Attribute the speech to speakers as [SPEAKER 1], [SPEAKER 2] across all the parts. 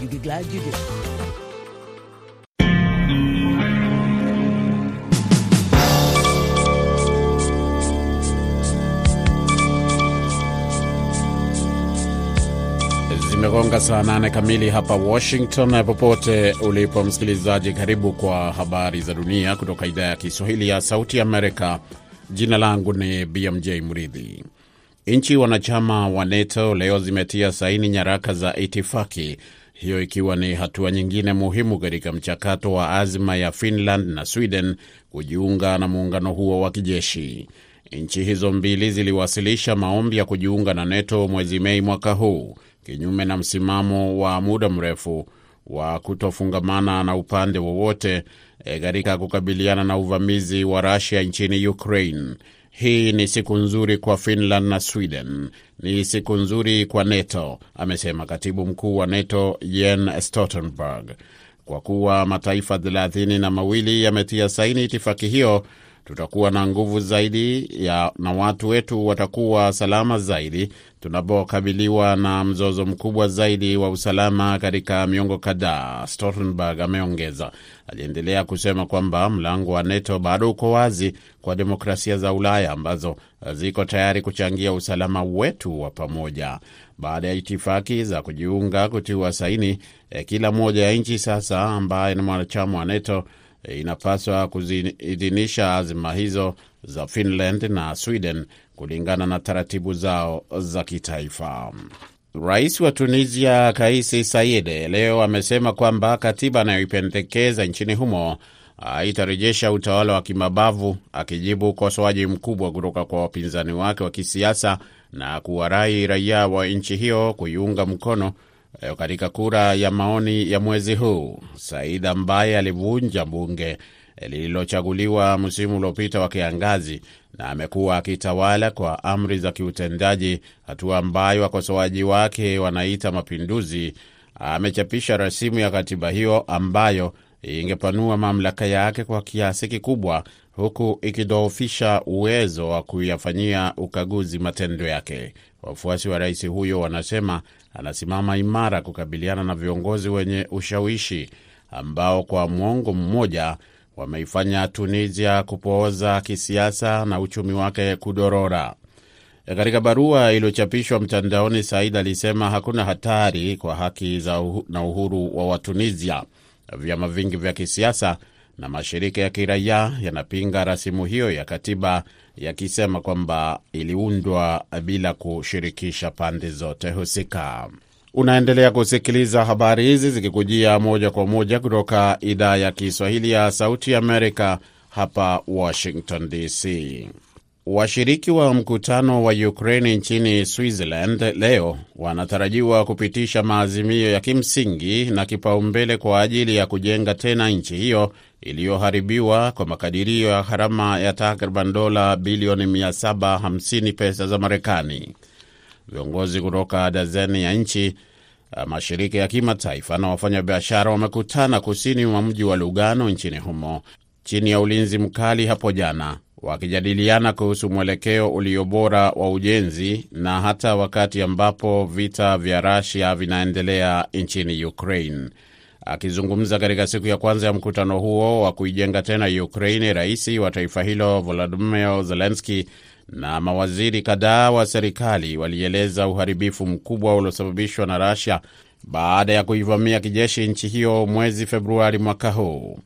[SPEAKER 1] You'll be glad you did.
[SPEAKER 2] Zimegonga saa nane kamili hapa Washington. Popote ulipo msikilizaji, karibu kwa habari za dunia kutoka idhaa ya Kiswahili ya Sauti Amerika. Jina langu ni BMJ Mridhi. Nchi wanachama wa NATO leo zimetia saini nyaraka za itifaki hiyo, ikiwa ni hatua nyingine muhimu katika mchakato wa azma ya Finland na Sweden kujiunga na muungano huo wa kijeshi. Nchi hizo mbili ziliwasilisha maombi ya kujiunga na NATO mwezi Mei mwaka huu, kinyume na msimamo wa muda mrefu wa kutofungamana na upande wowote katika e, kukabiliana na uvamizi wa Rusia nchini Ukraine. Hii ni siku nzuri kwa Finland na Sweden, ni siku nzuri kwa NATO, amesema katibu mkuu wa NATO Jens Stoltenberg. Kwa kuwa mataifa thelathini na mawili yametia saini itifaki hiyo, tutakuwa na nguvu zaidi ya, na watu wetu watakuwa salama zaidi tunapokabiliwa na mzozo mkubwa zaidi wa usalama katika miongo kadhaa, Stoltenberg ameongeza. Aliendelea kusema kwamba mlango wa NATO bado uko wazi kwa demokrasia za Ulaya ambazo ziko tayari kuchangia usalama wetu wa pamoja. Baada ya itifaki za kujiunga kutiwa saini, eh, kila moja ya nchi sasa ambaye ni mwanachama wa NATO inapaswa kuziidhinisha azima hizo za Finland na Sweden kulingana na taratibu zao za kitaifa. Rais wa Tunisia Kaisi Saide leo amesema kwamba katiba anayoipendekeza nchini humo haitarejesha utawala wa kimabavu, akijibu ukosoaji mkubwa kutoka kwa wapinzani wake wa kisiasa na kuwarai raia wa nchi hiyo kuiunga mkono katika kura ya maoni ya mwezi huu. Said ambaye alivunja bunge lililochaguliwa msimu uliopita wa kiangazi na amekuwa akitawala kwa amri za kiutendaji, hatua ambayo wakosoaji wake wanaita mapinduzi, amechapisha rasimu ya katiba hiyo ambayo ingepanua mamlaka yake kwa kiasi kikubwa, huku ikidhoofisha uwezo wa kuyafanyia ukaguzi matendo yake. Wafuasi wa rais huyo wanasema anasimama imara kukabiliana na viongozi wenye ushawishi ambao kwa mwongo mmoja wameifanya Tunisia kupooza kisiasa na uchumi wake kudorora. Katika barua iliyochapishwa mtandaoni, Said alisema hakuna hatari kwa haki za uhu, na uhuru wa Watunisia. Vyama vingi vya kisiasa na mashirika ya kiraia yanapinga rasimu hiyo ya katiba yakisema kwamba iliundwa bila kushirikisha pande zote husika. Unaendelea kusikiliza habari hizi zikikujia moja kwa moja kutoka idhaa ya Kiswahili ya Sauti Amerika hapa Washington DC. Washiriki wa mkutano wa Ukraine nchini Switzerland leo wanatarajiwa kupitisha maazimio ya kimsingi na kipaumbele kwa ajili ya kujenga tena nchi hiyo iliyoharibiwa kwa makadirio ya gharama ya takriban dola bilioni 750 pesa za Marekani. Viongozi kutoka dazeni ya nchi, mashirika ya kimataifa na wafanyabiashara wamekutana kusini mwa mji wa Lugano nchini humo chini ya ulinzi mkali hapo jana, wakijadiliana kuhusu mwelekeo ulio bora wa ujenzi na hata wakati ambapo vita vya Russia vinaendelea nchini Ukraine. Akizungumza katika siku ya kwanza ya mkutano huo wa kuijenga tena Ukraini, rais wa taifa hilo Volodymyr Zelensky na mawaziri kadhaa wa serikali walieleza uharibifu mkubwa uliosababishwa na Russia baada ya kuivamia kijeshi nchi hiyo mwezi Februari mwaka huu.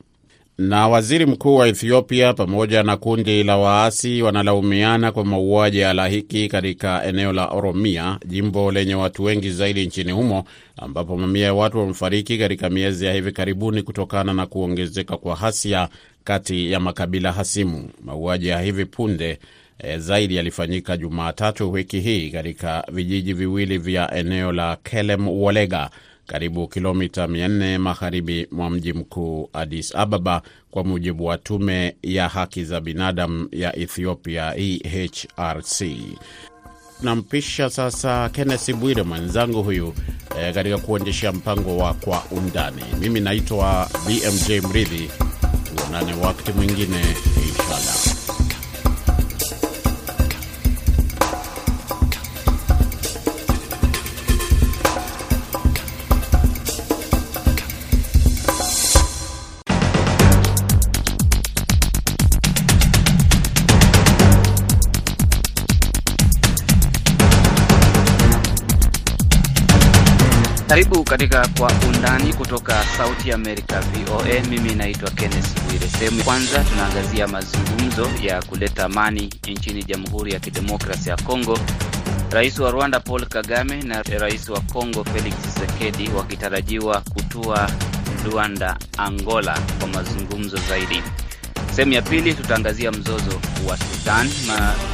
[SPEAKER 2] Na waziri mkuu wa Ethiopia pamoja na kundi la waasi wanalaumiana kwa mauaji ya halaiki katika eneo la Oromia, jimbo lenye watu wengi zaidi nchini humo, ambapo mamia ya watu wamefariki katika miezi ya hivi karibuni kutokana na kuongezeka kwa hasia kati ya makabila hasimu. Mauaji ya hivi punde e, zaidi yalifanyika Jumatatu wiki hii katika vijiji viwili vya eneo la Kelem Wolega karibu kilomita 400 magharibi mwa mji mkuu Addis Ababa, kwa mujibu wa tume ya haki za binadamu ya Ethiopia, EHRC. Nampisha sasa Kenneth Bwire mwenzangu huyu eh, katika kuendesha mpango wa Kwa Undani. Mimi naitwa BMJ Mridhi. Tuonane wakati mwingine inshallah.
[SPEAKER 1] Katika Kwa Undani kutoka Sauti Amerika, VOA. Mimi naitwa Kenneth Bwire. Sehemu kwanza tunaangazia mazungumzo ya kuleta amani nchini Jamhuri ya Kidemokrasi ya Kongo, Rais wa Rwanda Paul Kagame na Rais wa Kongo Felix Tshisekedi wakitarajiwa kutua Luanda, Angola kwa mazungumzo zaidi. Sehemu ya pili tutaangazia mzozo wa Sudan,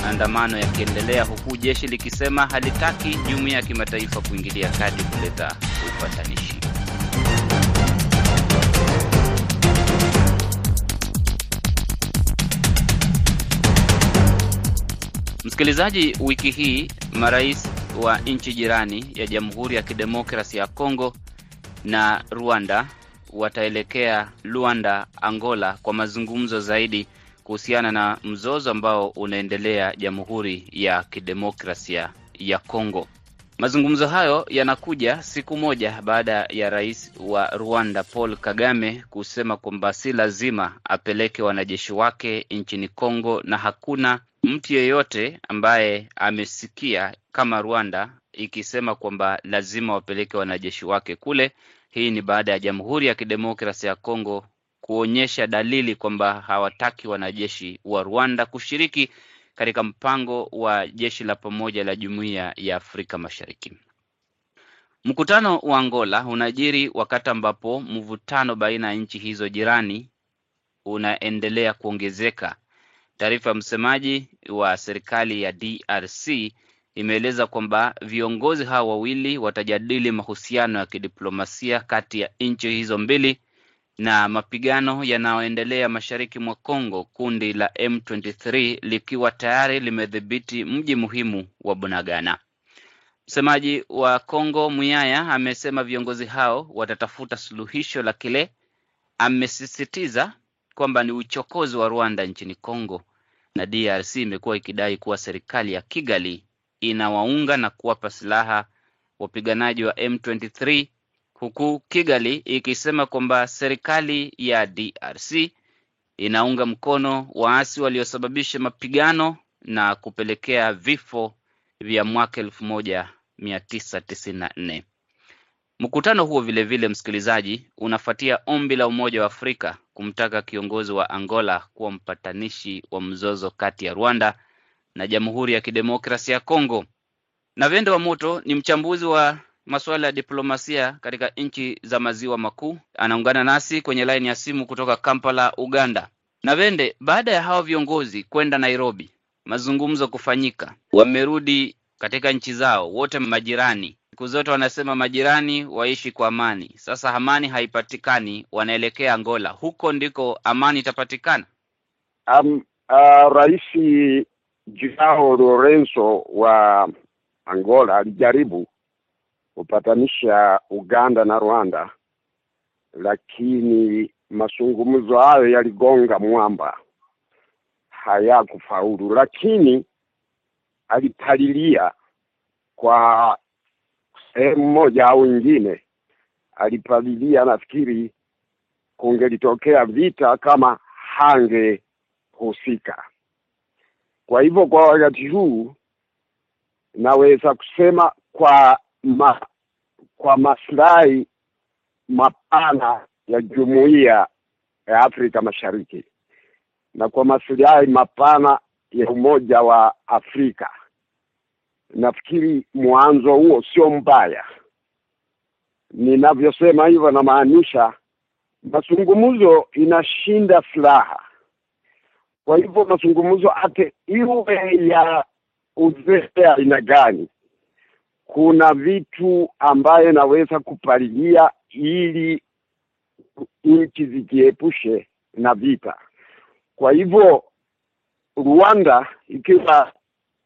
[SPEAKER 1] maandamano yakiendelea huku jeshi likisema halitaki jumuiya ya kimataifa kuingilia kati kuleta upatanishi. Msikilizaji, wiki hii marais wa nchi jirani ya Jamhuri ya Kidemokrasi ya Kongo na Rwanda wataelekea Luanda, Angola kwa mazungumzo zaidi kuhusiana na mzozo ambao unaendelea Jamhuri ya Kidemokrasia ya Kongo. Mazungumzo hayo yanakuja siku moja baada ya rais wa Rwanda Paul Kagame kusema kwamba si lazima apeleke wanajeshi wake nchini Kongo na hakuna mtu yeyote ambaye amesikia kama Rwanda ikisema kwamba lazima wapeleke wanajeshi wake kule. Hii ni baada ya Jamhuri ya Kidemokrasia ya Kongo kuonyesha dalili kwamba hawataki wanajeshi wa Rwanda kushiriki katika mpango wa jeshi la pamoja la Jumuiya ya Afrika Mashariki. Mkutano wa Angola unajiri wakati ambapo mvutano baina ya nchi hizo jirani unaendelea kuongezeka. Taarifa ya msemaji wa serikali ya DRC imeeleza kwamba viongozi hao wawili watajadili mahusiano ya kidiplomasia kati ya nchi hizo mbili na mapigano yanayoendelea mashariki mwa Kongo, kundi la M23 likiwa tayari limedhibiti mji muhimu wa Bunagana. Msemaji wa Kongo Muyaya amesema viongozi hao watatafuta suluhisho la kile amesisitiza kwamba ni uchokozi wa Rwanda nchini Kongo, na DRC imekuwa ikidai kuwa serikali ya Kigali inawaunga na kuwapa silaha wapiganaji wa M23 huku Kigali ikisema kwamba serikali ya DRC inaunga mkono waasi waliosababisha mapigano na kupelekea vifo vya mwaka elfu moja mia tisa tisini na nne. Mkutano huo vilevile vile, msikilizaji, unafuatia ombi la Umoja wa Afrika kumtaka kiongozi wa Angola kuwa mpatanishi wa mzozo kati ya Rwanda na Jamhuri ya Kidemokrasia ya Kongo. Na Vendo wa Moto ni mchambuzi wa masuala ya diplomasia katika nchi za maziwa makuu, anaungana nasi kwenye laini ya simu kutoka Kampala, Uganda. Na Vende, baada ya hawa viongozi kwenda Nairobi, mazungumzo kufanyika, wamerudi katika nchi zao, wote majirani. Siku zote wanasema majirani waishi kwa amani. Sasa amani haipatikani, wanaelekea Angola. Huko ndiko amani itapatikana.
[SPEAKER 3] Um, uh, Rais Joao Lorenzo wa Angola alijaribu kupatanisha Uganda na Rwanda, lakini mazungumzo hayo yaligonga mwamba, hayakufaulu. Lakini alipalilia kwa sehemu moja au nyingine, alipalilia, nafikiri kungelitokea vita kama hangehusika. Kwa hivyo kwa wakati huu naweza kusema kwa ma, kwa maslahi mapana ya jumuiya ya Afrika Mashariki na kwa maslahi mapana ya Umoja wa Afrika, nafikiri mwanzo huo sio mbaya. Ninavyosema hivyo, namaanisha mazungumzo inashinda silaha. Kwa hivyo mazungumzo ate iwe ya uzee aina gani, kuna vitu ambayo naweza kupalilia ili nchi zijiepushe na vita. Kwa hivyo Rwanda ikiwa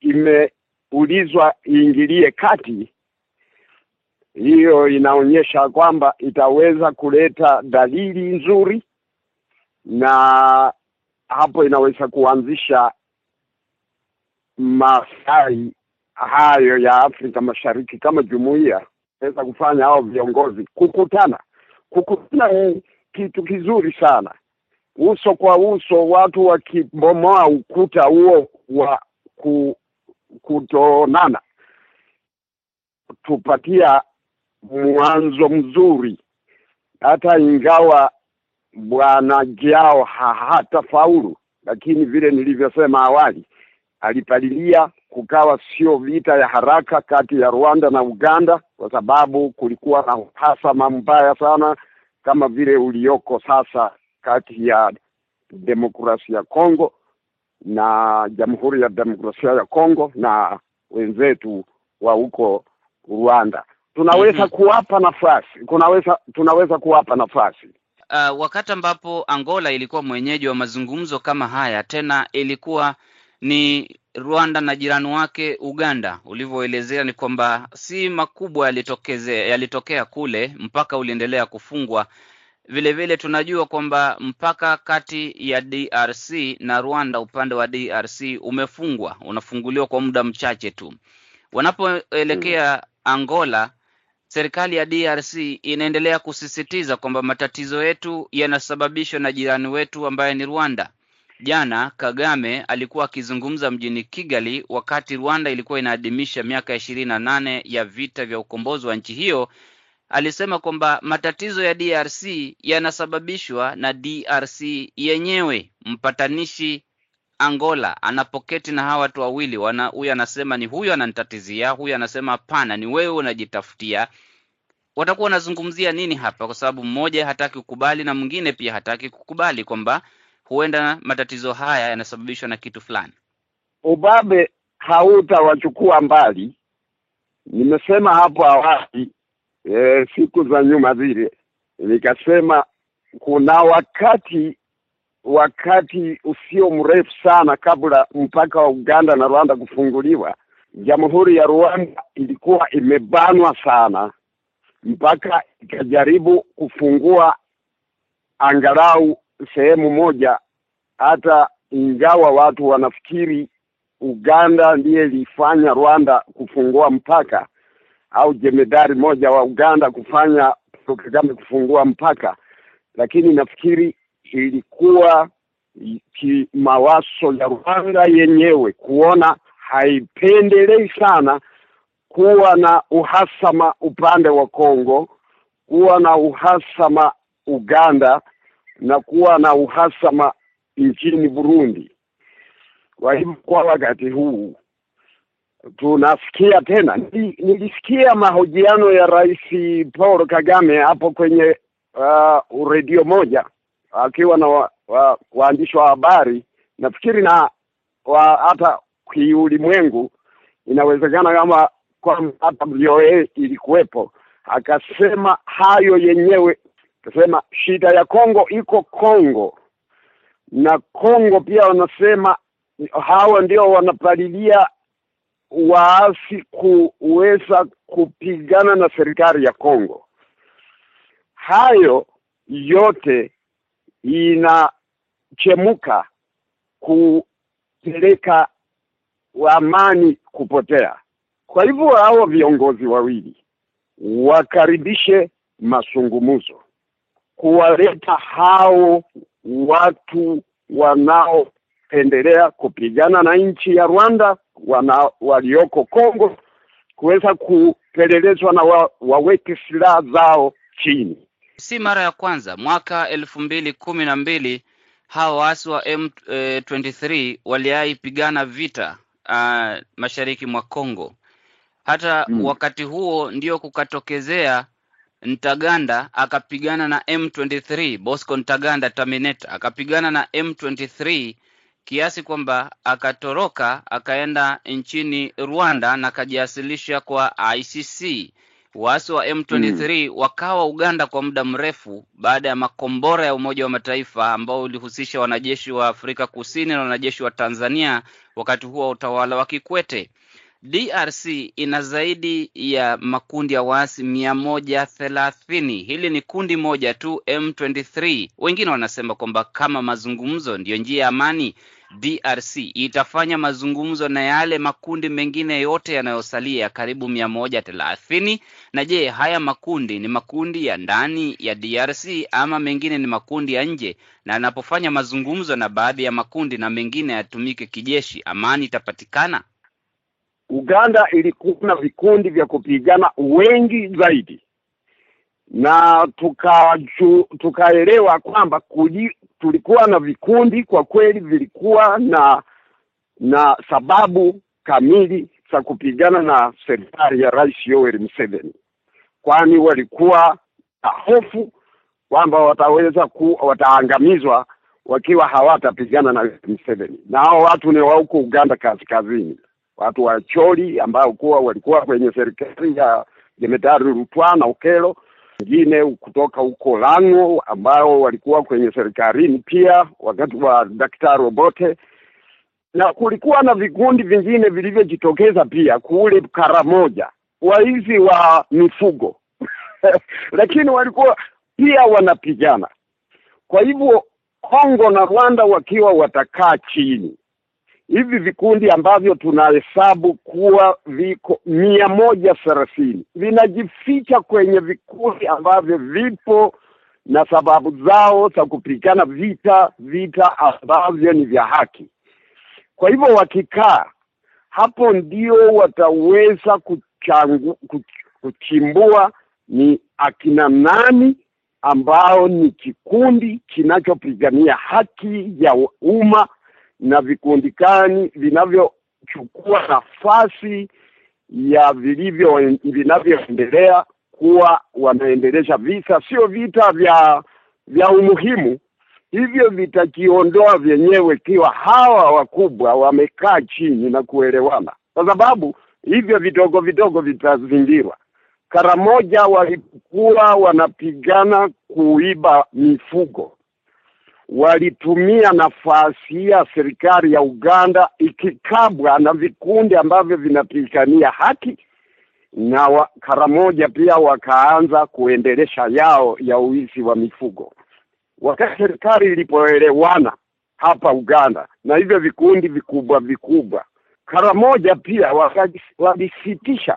[SPEAKER 3] imeulizwa iingilie kati, hiyo inaonyesha kwamba itaweza kuleta dalili nzuri, na hapo inaweza kuanzisha maslahi hayo ya Afrika Mashariki kama jumuiya weza kufanya hao viongozi kukutana. Kukutana ni kitu kizuri sana, uso kwa uso, watu wakibomoa ukuta huo wa ku, kutoonana, tupatia mwanzo mzuri, hata ingawa bwana Jao hatafaulu, lakini vile nilivyosema awali, alipalilia kukawa sio vita ya haraka kati ya Rwanda na Uganda, kwa sababu kulikuwa na uhasama mbaya sana kama vile ulioko sasa kati ya demokrasia ya Kongo na Jamhuri ya Demokrasia ya Kongo na wenzetu wa huko Rwanda. Tunaweza
[SPEAKER 1] Mhm.
[SPEAKER 3] kuwapa nafasi, kunaweza tunaweza kuwapa nafasi.
[SPEAKER 1] Uh, wakati ambapo Angola ilikuwa mwenyeji wa mazungumzo kama haya, tena ilikuwa ni Rwanda na jirani wake Uganda. Ulivyoelezea ni kwamba si makubwa yalitokeze yalitokea kule, mpaka uliendelea kufungwa. Vile vile tunajua kwamba mpaka kati ya DRC na Rwanda upande wa DRC umefungwa, unafunguliwa kwa muda mchache tu. Wanapoelekea Angola, serikali ya DRC inaendelea kusisitiza kwamba matatizo yetu yanasababishwa na jirani wetu ambaye ni Rwanda. Jana Kagame alikuwa akizungumza mjini Kigali wakati Rwanda ilikuwa inaadhimisha miaka ishirini na nane ya vita vya ukombozi wa nchi hiyo. Alisema kwamba matatizo ya DRC yanasababishwa na DRC yenyewe. Mpatanishi Angola anapoketi na hawa watu wawili, huyu anasema ni huyu ananitatizia, huyu anasema hapana, ni wewe unajitafutia. Watakuwa wanazungumzia nini hapa? Kwa sababu mmoja hataki kukubali na mwingine pia hataki kukubali kwamba huenda matatizo haya yanasababishwa na kitu fulani.
[SPEAKER 3] Ubabe hautawachukua mbali. Nimesema hapo awali e, siku za nyuma zile nikasema kuna wakati wakati usio mrefu sana kabla mpaka wa Uganda na Rwanda kufunguliwa, Jamhuri ya Rwanda ilikuwa imebanwa sana mpaka ikajaribu kufungua angalau sehemu moja, hata ingawa watu wanafikiri Uganda ndiye ilifanya Rwanda kufungua mpaka au jemedari moja wa Uganda kufanya Kagame kufungua mpaka, lakini nafikiri ilikuwa kimawazo ya Rwanda yenyewe kuona haipendelei sana kuwa na uhasama upande wa Kongo, kuwa na uhasama Uganda na kuwa na uhasama nchini Burundi. Kwa hivyo kwa wakati huu tunasikia tena, nilisikia mahojiano ya Rais Paul Kagame hapo kwenye uh, redio moja akiwa na wa, wa, waandishi wa habari nafikiri na hata kiulimwengu inawezekana kama kwamba hata VOA ilikuwepo, akasema hayo yenyewe, akasema shida ya Kongo iko Kongo na Kongo pia wanasema hawa ndio wanapalilia waasi kuweza kupigana na serikali ya Kongo. Hayo yote inachemuka kupeleka amani kupotea. Kwa hivyo hao viongozi wawili wakaribishe mazungumzo, kuwaleta hao watu wanaoendelea kupigana na nchi ya Rwanda wana walioko Kongo kuweza kupelelezwa na wa, waweke silaha zao chini.
[SPEAKER 1] Si mara ya kwanza. Mwaka elfu mbili kumi na mbili hawa waasi wa M23 waliaipigana vita uh, mashariki mwa Kongo. Hata
[SPEAKER 3] Mm.
[SPEAKER 1] wakati huo ndio kukatokezea Ntaganda akapigana na M23, Bosco Ntaganda Terminator akapigana na M23 kiasi kwamba akatoroka akaenda nchini Rwanda na akajiasilisha kwa ICC. Waasi wa M23 wakawa Uganda kwa muda mrefu baada ya makombora ya Umoja wa Mataifa ambao ulihusisha wanajeshi wa Afrika Kusini na wanajeshi wa Tanzania wakati huo wa utawala wa Kikwete. DRC ina zaidi ya makundi ya waasi mia moja thelathini. Hili ni kundi moja tu M23. Wengine wanasema kwamba kama mazungumzo ndiyo njia ya amani, DRC itafanya mazungumzo na yale makundi mengine yote yanayosalia karibu mia moja thelathini. Na je, haya makundi ni makundi ya ndani ya DRC ama mengine ni makundi ya nje? Na anapofanya mazungumzo na baadhi ya makundi na mengine yatumike kijeshi, amani itapatikana?
[SPEAKER 3] Uganda ilikuwa na vikundi vya kupigana wengi zaidi, na tukaju, tukaelewa kwamba tulikuwa na vikundi kwa kweli vilikuwa na na sababu kamili za kupigana na serikali ya Rais Yoweri Museveni, kwani walikuwa na hofu kwamba wataweza ku, wataangamizwa wakiwa hawatapigana na Museveni, na hao watu ni wa huko Uganda kaskazini, watu wa Choli ambao kuwa walikuwa kwenye serikali ya Jemedari Rutwa na Ukelo, wengine kutoka huko Lang'o ambao walikuwa kwenye serikalini pia wakati wa Daktari Obote, na kulikuwa na vikundi vingine vilivyojitokeza pia kule Karamoja, waizi wa mifugo. Lakini walikuwa pia wanapigana. Kwa hivyo Kongo na Rwanda wakiwa watakaa chini, hivi vikundi ambavyo tunahesabu kuwa viko mia moja thelathini vinajificha kwenye vikundi ambavyo vipo na sababu zao za kupigana vita vita ambavyo ni vya haki. Kwa hivyo wakikaa hapo, ndio wataweza kuchangu, kuchimbua ni akina nani ambao ni kikundi kinachopigania haki ya umma na vikundi gani vinavyochukua nafasi ya vilivyo vinavyoendelea kuwa wanaendelesha visa, sio vita vya vya umuhimu. Hivyo vitakiondoa vyenyewe kiwa hawa wakubwa wamekaa chini na kuelewana, kwa sababu hivyo vidogo vidogo vitazingirwa. Karamoja walikuwa wanapigana kuiba mifugo, walitumia nafasi ya serikali ya Uganda ikikabwa na vikundi ambavyo vinapigania haki, na Karamoja pia wakaanza kuendelesha yao ya uizi wa mifugo. Wakati serikali ilipoelewana hapa Uganda na hivyo vikundi vikubwa vikubwa, Karamoja pia walisitisha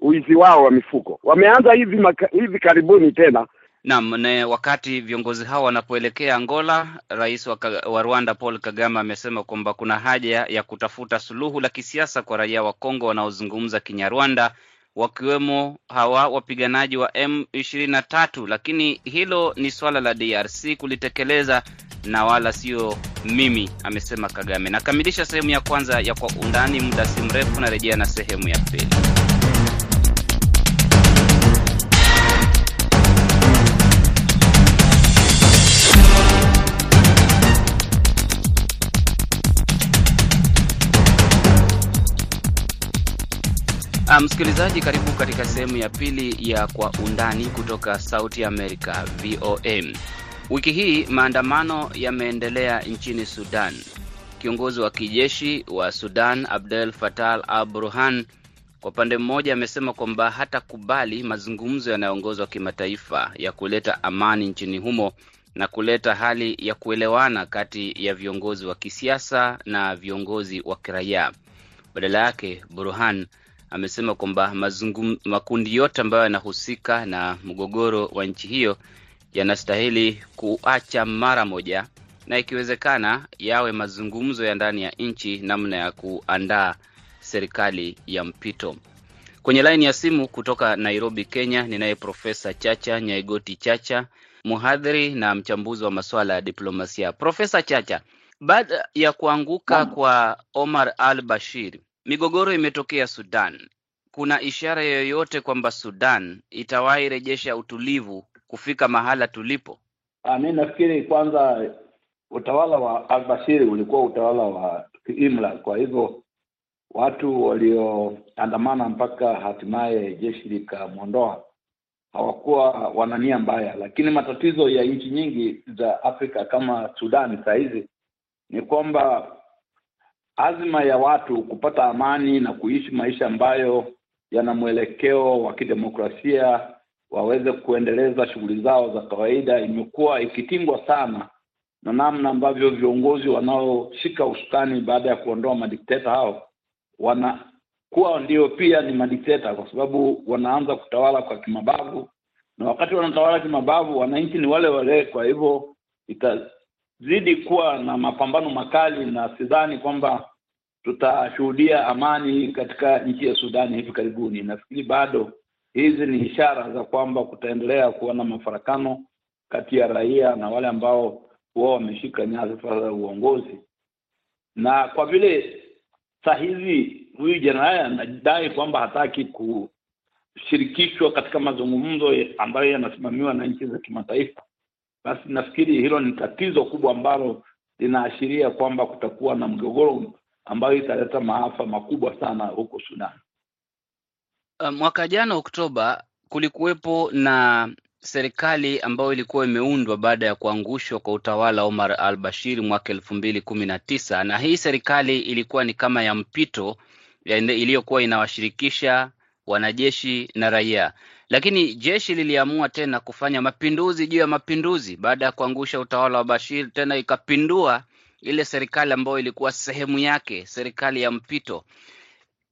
[SPEAKER 3] uizi wao wa mifugo. Wameanza hivi hivi karibuni tena.
[SPEAKER 1] Naam, na wakati viongozi hao wanapoelekea Angola, rais wa, wa Rwanda Paul Kagame amesema kwamba kuna haja ya kutafuta suluhu la kisiasa kwa raia wa Kongo wanaozungumza Kinyarwanda wakiwemo hawa wapiganaji wa M23, lakini hilo ni swala la DRC kulitekeleza na wala sio mimi, amesema Kagame. Nakamilisha sehemu ya kwanza ya Kwa Undani. Muda si mrefu narejea na sehemu ya pili. Msikilizaji, karibu katika sehemu ya pili ya Kwa Undani kutoka Sauti Amerika, VOA. Wiki hii maandamano yameendelea nchini Sudan. Kiongozi wa kijeshi wa Sudan Abdel Fattah al-Burhan kwa upande mmoja amesema kwamba hatakubali mazungumzo yanayoongozwa kimataifa ya kuleta amani nchini humo na kuleta hali ya kuelewana kati ya viongozi wa kisiasa na viongozi wa kiraia. Badala yake Burhan amesema kwamba makundi yote ambayo yanahusika na mgogoro wa nchi hiyo yanastahili kuacha mara moja, na ikiwezekana yawe mazungumzo ya ndani ya nchi, namna ya kuandaa serikali ya mpito. Kwenye laini ya simu kutoka Nairobi, Kenya, ninaye Profesa Chacha Nyaigoti Chacha, mhadhiri na mchambuzi wa masuala ya diplomasia. Profesa Chacha, baada ya kuanguka kwa Omar al Bashir migogoro imetokea Sudan. Kuna ishara yoyote kwamba Sudan itawahi rejesha utulivu kufika mahala tulipo?
[SPEAKER 4] Mi nafikiri kwanza, utawala wa al-Bashir ulikuwa utawala wa kiimla, kwa hivyo watu walioandamana mpaka hatimaye jeshi likamwondoa hawakuwa wana nia mbaya, lakini matatizo ya nchi nyingi za Afrika kama Sudani saa hizi ni kwamba azma ya watu kupata amani na kuishi maisha ambayo yana mwelekeo wa kidemokrasia, waweze kuendeleza shughuli zao za kawaida, imekuwa ikitingwa sana na namna ambavyo viongozi wanaoshika usukani baada ya kuondoa madikteta hao wanakuwa ndio pia ni madikteta, kwa sababu wanaanza kutawala kwa kimabavu, na wakati wanatawala kimabavu, wananchi ni wale wale. Kwa hivyo itazidi kuwa na mapambano makali, na sidhani kwamba tutashuhudia amani katika nchi ya Sudani hivi karibuni. Nafikiri bado hizi ni ishara za kwamba kutaendelea kuwa na mafarakano kati ya raia na wale ambao wao wameshika nyadhifa za uongozi na kwa vile saa hizi huyu jenerali anadai kwamba hataki kushirikishwa katika mazungumzo ambayo yanasimamiwa na nchi za kimataifa basi nafikiri hilo ni tatizo kubwa ambalo linaashiria kwamba kutakuwa na mgogoro ambayo italeta maafa makubwa sana huko Sudan.
[SPEAKER 1] Uh, mwaka jana Oktoba kulikuwepo na serikali ambayo ilikuwa imeundwa baada ya kuangushwa kwa utawala wa Omar al-Bashir mwaka elfu mbili kumi na tisa na hii serikali ilikuwa ni kama ya mpito iliyokuwa inawashirikisha wanajeshi na raia, lakini jeshi liliamua tena kufanya mapinduzi juu ya mapinduzi baada ya kuangusha utawala wa Bashir, tena ikapindua ile serikali ambayo ilikuwa sehemu yake, serikali ya mpito.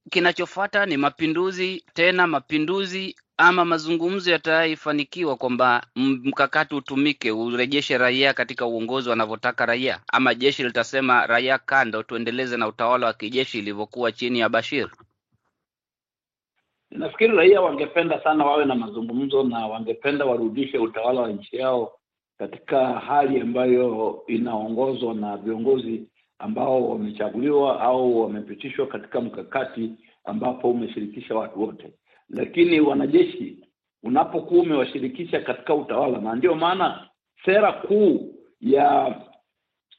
[SPEAKER 1] Kinachofuata ni mapinduzi tena mapinduzi, ama mazungumzo yatayofanikiwa kwamba mkakati utumike, urejeshe raia katika uongozi wanavyotaka raia, ama jeshi litasema raia kando, tuendeleze na utawala wa kijeshi ilivyokuwa chini ya Bashir?
[SPEAKER 4] Nafikiri raia wangependa sana wawe na mazungumzo na wangependa warudishe utawala wa nchi yao katika hali ambayo inaongozwa na viongozi ambao wamechaguliwa au wamepitishwa katika mkakati ambapo umeshirikisha watu wote. Lakini wanajeshi unapokuwa umewashirikisha katika utawala, na ndio maana sera kuu ya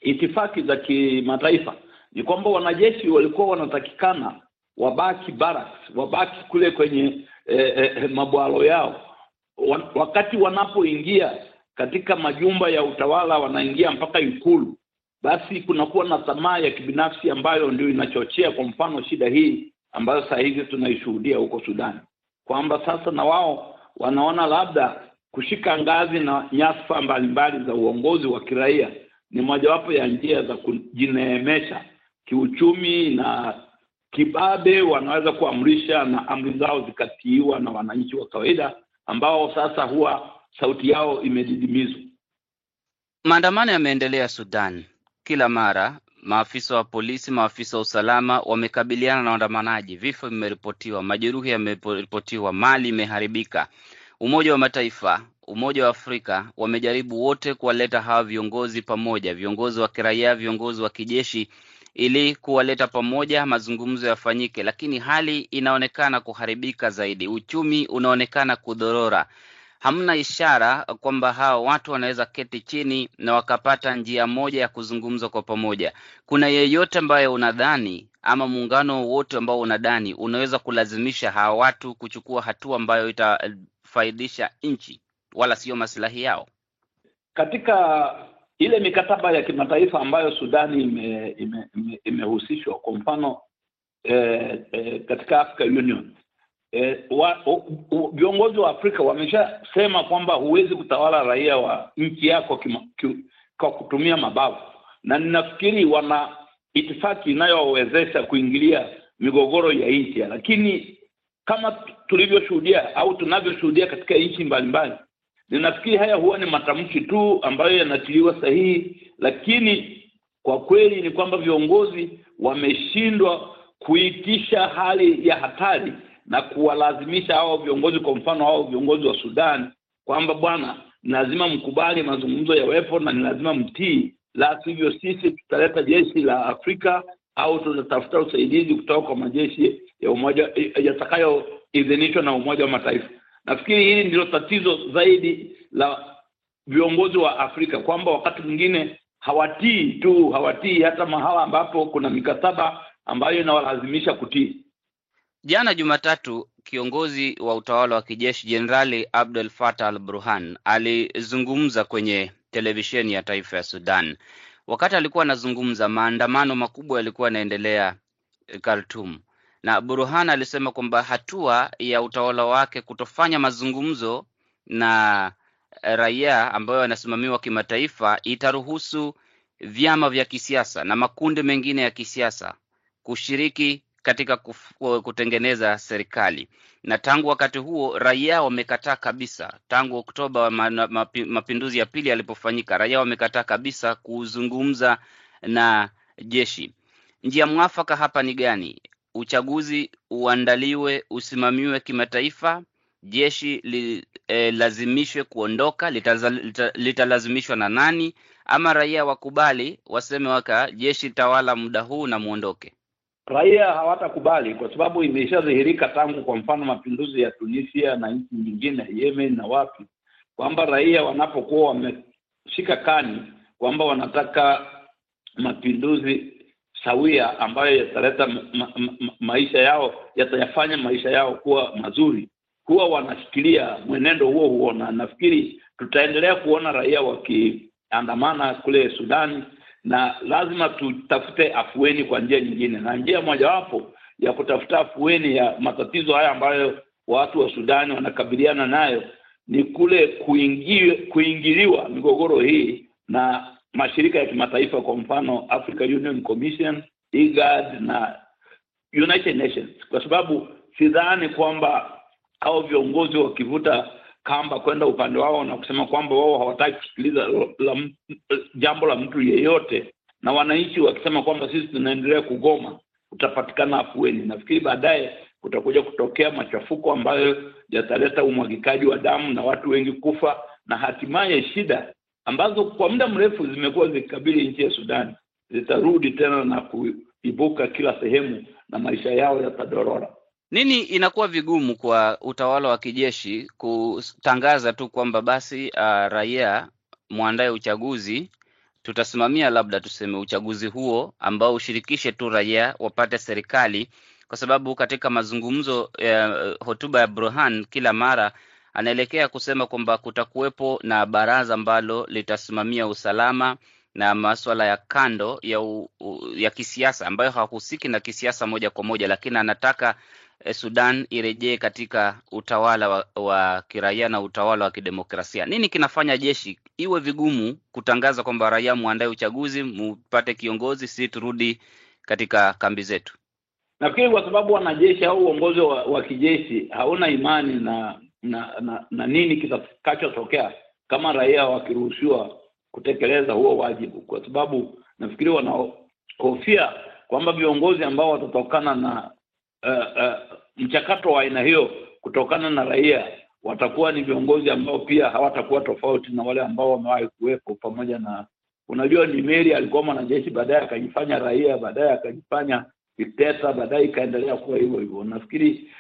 [SPEAKER 4] itifaki za kimataifa ni kwamba wanajeshi walikuwa wanatakikana wabaki barracks, wabaki kule kwenye eh, eh, mabwalo yao. Wakati wanapoingia katika majumba ya utawala, wanaingia mpaka Ikulu, basi kunakuwa na tamaa ya kibinafsi ambayo ndio inachochea, kwa mfano, shida hii ambayo saa hizi tunaishuhudia huko Sudani, kwamba sasa na wao wanaona labda kushika ngazi na nyadhifa mbalimbali za uongozi wa kiraia ni mojawapo ya njia za kujineemesha kiuchumi na kibabe. Wanaweza kuamrisha na amri zao zikatiiwa na wananchi wa kawaida ambao sasa huwa sauti yao imedidimizwa.
[SPEAKER 1] Maandamano yameendelea Sudan kila mara. Maafisa wa polisi, maafisa wa usalama wamekabiliana na waandamanaji. Vifo vimeripotiwa, majeruhi yameripotiwa, mali imeharibika. Umoja wa Mataifa, Umoja wa Afrika wamejaribu wote kuwaleta hawa viongozi pamoja, viongozi wa kiraia, viongozi wa kijeshi, ili kuwaleta pamoja, mazungumzo yafanyike, lakini hali inaonekana kuharibika zaidi. Uchumi unaonekana kudorora. Hamna ishara kwamba hawa watu wanaweza keti chini na wakapata njia moja ya kuzungumza kwa pamoja. Kuna yeyote ambaye unadhani ama muungano wowote ambao unadhani unaweza kulazimisha hawa watu kuchukua hatua ambayo itafaidisha nchi wala sio masilahi yao?
[SPEAKER 4] Katika ile mikataba ya kimataifa ambayo Sudani imehusishwa ime, ime, ime kwa mfano eh, eh, katika Africa Union. Viongozi wa, wa Afrika wameshasema kwamba huwezi kutawala raia wa nchi yako kima, ki, kwa kutumia mabavu, na ninafikiri wana itifaki inayowezesha kuingilia migogoro ya nchi, lakini kama tulivyoshuhudia au tunavyoshuhudia katika nchi mbalimbali, ninafikiri haya huwa ni matamshi tu ambayo yanatiliwa sahihi, lakini kwa kweli ni kwamba viongozi wameshindwa kuitisha hali ya hatari na kuwalazimisha hao viongozi, kwa mfano hao viongozi wa Sudan, kwamba bwana, ni lazima mkubali mazungumzo yawepo na ni lazima mtii, la sivyo sisi tutaleta jeshi la Afrika au tutatafuta usaidizi kutoka kwa majeshi ya umoja yatakayoidhinishwa na Umoja wa Mataifa. Nafikiri hili ndilo tatizo zaidi la viongozi wa Afrika, kwamba wakati mwingine hawatii tu, hawatii hata mahala ambapo kuna mikataba ambayo inawalazimisha kutii.
[SPEAKER 1] Jana Jumatatu, kiongozi wa utawala wa kijeshi Jenerali Abdel Fattah al-Burhan alizungumza kwenye televisheni ya taifa ya Sudan. Wakati alikuwa anazungumza, maandamano makubwa yalikuwa yanaendelea Khartoum, na Burhan alisema kwamba hatua ya utawala wake kutofanya mazungumzo na raia ambayo yanasimamiwa kimataifa itaruhusu vyama vya kisiasa na makundi mengine ya kisiasa kushiriki katika kutengeneza serikali na tangu wakati huo raia wamekataa kabisa. Tangu Oktoba mapinduzi ya pili yalipofanyika, raia wamekataa kabisa kuzungumza na jeshi. Njia mwafaka hapa ni gani? Uchaguzi uandaliwe, usimamiwe kimataifa, jeshi lilazimishwe e, kuondoka? Litalazimishwa lita na nani? Ama raia wakubali waseme waka jeshi tawala muda huu na muondoke?
[SPEAKER 4] Raia hawatakubali kwa sababu imeshadhihirika tangu, kwa mfano, mapinduzi ya Tunisia na nchi nyingine, Yemen na wapi, kwamba raia wanapokuwa wameshika kani kwamba wanataka mapinduzi sawia ambayo yataleta ma, ma, ma, maisha yao yatayafanya maisha yao kuwa mazuri, huwa wanashikilia mwenendo huo huo, na nafikiri tutaendelea kuona raia wakiandamana kule Sudani, na lazima tutafute afueni kwa njia nyingine, na njia mojawapo ya kutafuta afueni ya matatizo haya ambayo watu wa Sudani wanakabiliana nayo ni kule kuingi, kuingiliwa migogoro hii na mashirika ya kimataifa kwa mfano Africa Union Commission, IGAD na United Nations, kwa sababu sidhani kwamba hao viongozi wakivuta kamba kwenda upande wao na kusema kwamba wao hawataki kusikiliza jambo la mtu yeyote, na wananchi wakisema kwamba sisi tunaendelea kugoma, utapatikana afueni. Nafikiri baadaye kutakuja kutokea machafuko ambayo yataleta umwagikaji wa damu na watu wengi kufa na hatimaye shida ambazo kwa muda mrefu zimekuwa zikikabili nchi ya Sudani zitarudi tena na kuibuka kila sehemu na maisha yao yatadorora.
[SPEAKER 1] Nini inakuwa vigumu kwa utawala wa kijeshi kutangaza tu kwamba basi, uh, raia mwandae uchaguzi, tutasimamia labda tuseme uchaguzi huo ambao ushirikishe tu raia wapate serikali, kwa sababu katika mazungumzo uh, hotuba ya Burhan kila mara anaelekea kusema kwamba kutakuwepo na baraza ambalo litasimamia usalama na maswala ya kando ya, u, u, ya kisiasa ambayo hahusiki na kisiasa moja kwa moja, lakini anataka eh, Sudan irejee katika utawala wa, wa kiraia na utawala wa kidemokrasia. Nini kinafanya jeshi iwe vigumu kutangaza kwamba raia muandae uchaguzi, mupate kiongozi, si turudi katika kambi zetu?
[SPEAKER 4] Nafikiri kwa sababu wanajeshi au uongozi wa, wa kijeshi hauna imani na na na, na nini kitakachotokea kama raia wakiruhusiwa kutekeleza huo wajibu, kwa sababu nafikiri wanahofia kwamba viongozi ambao watatokana na uh, uh, mchakato wa aina hiyo kutokana na raia watakuwa ni viongozi ambao pia hawatakuwa tofauti na wale ambao wamewahi kuwepo. Pamoja na unajua, Nimeri alikuwa mwanajeshi, baadaye akajifanya raia, baadaye akajifanya dikteta, baadaye ikaendelea kuwa hivyo hivyo. Nafikiri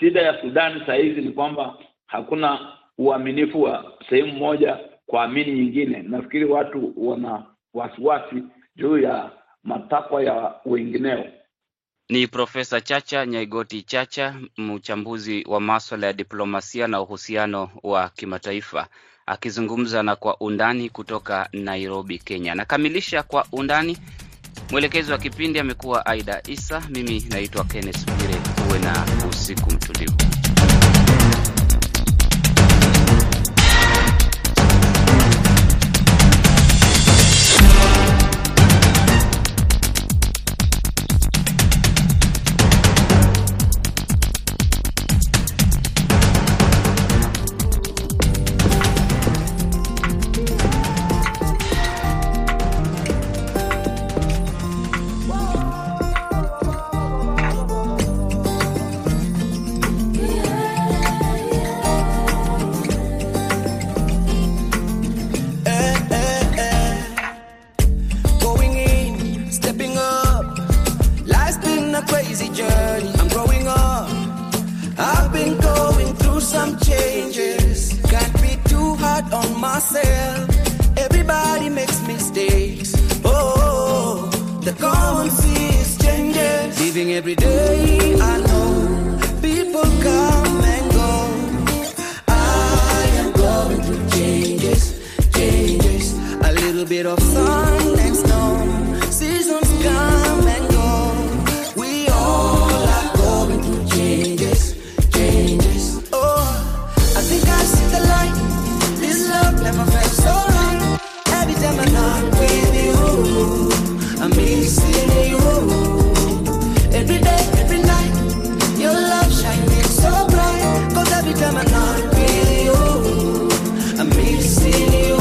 [SPEAKER 4] shida ya Sudani saa hizi ni kwamba hakuna uaminifu wa sehemu moja kuamini nyingine. Nafikiri watu wana wasiwasi juu ya matakwa ya wengineo.
[SPEAKER 1] Ni Profesa Chacha Nyaigoti Chacha, mchambuzi wa maswala ya diplomasia na uhusiano wa kimataifa, akizungumza na Kwa Undani kutoka Nairobi, Kenya. Nakamilisha Kwa Undani. Mwelekezi wa kipindi amekuwa Aida Isa. Mimi naitwa Kenneth Bwire. Uwe na usiku mtulivu.
[SPEAKER 5] Oh, every day I know people come and go. I am going through changes, changes. A little bit of sun and snow. Seasons come.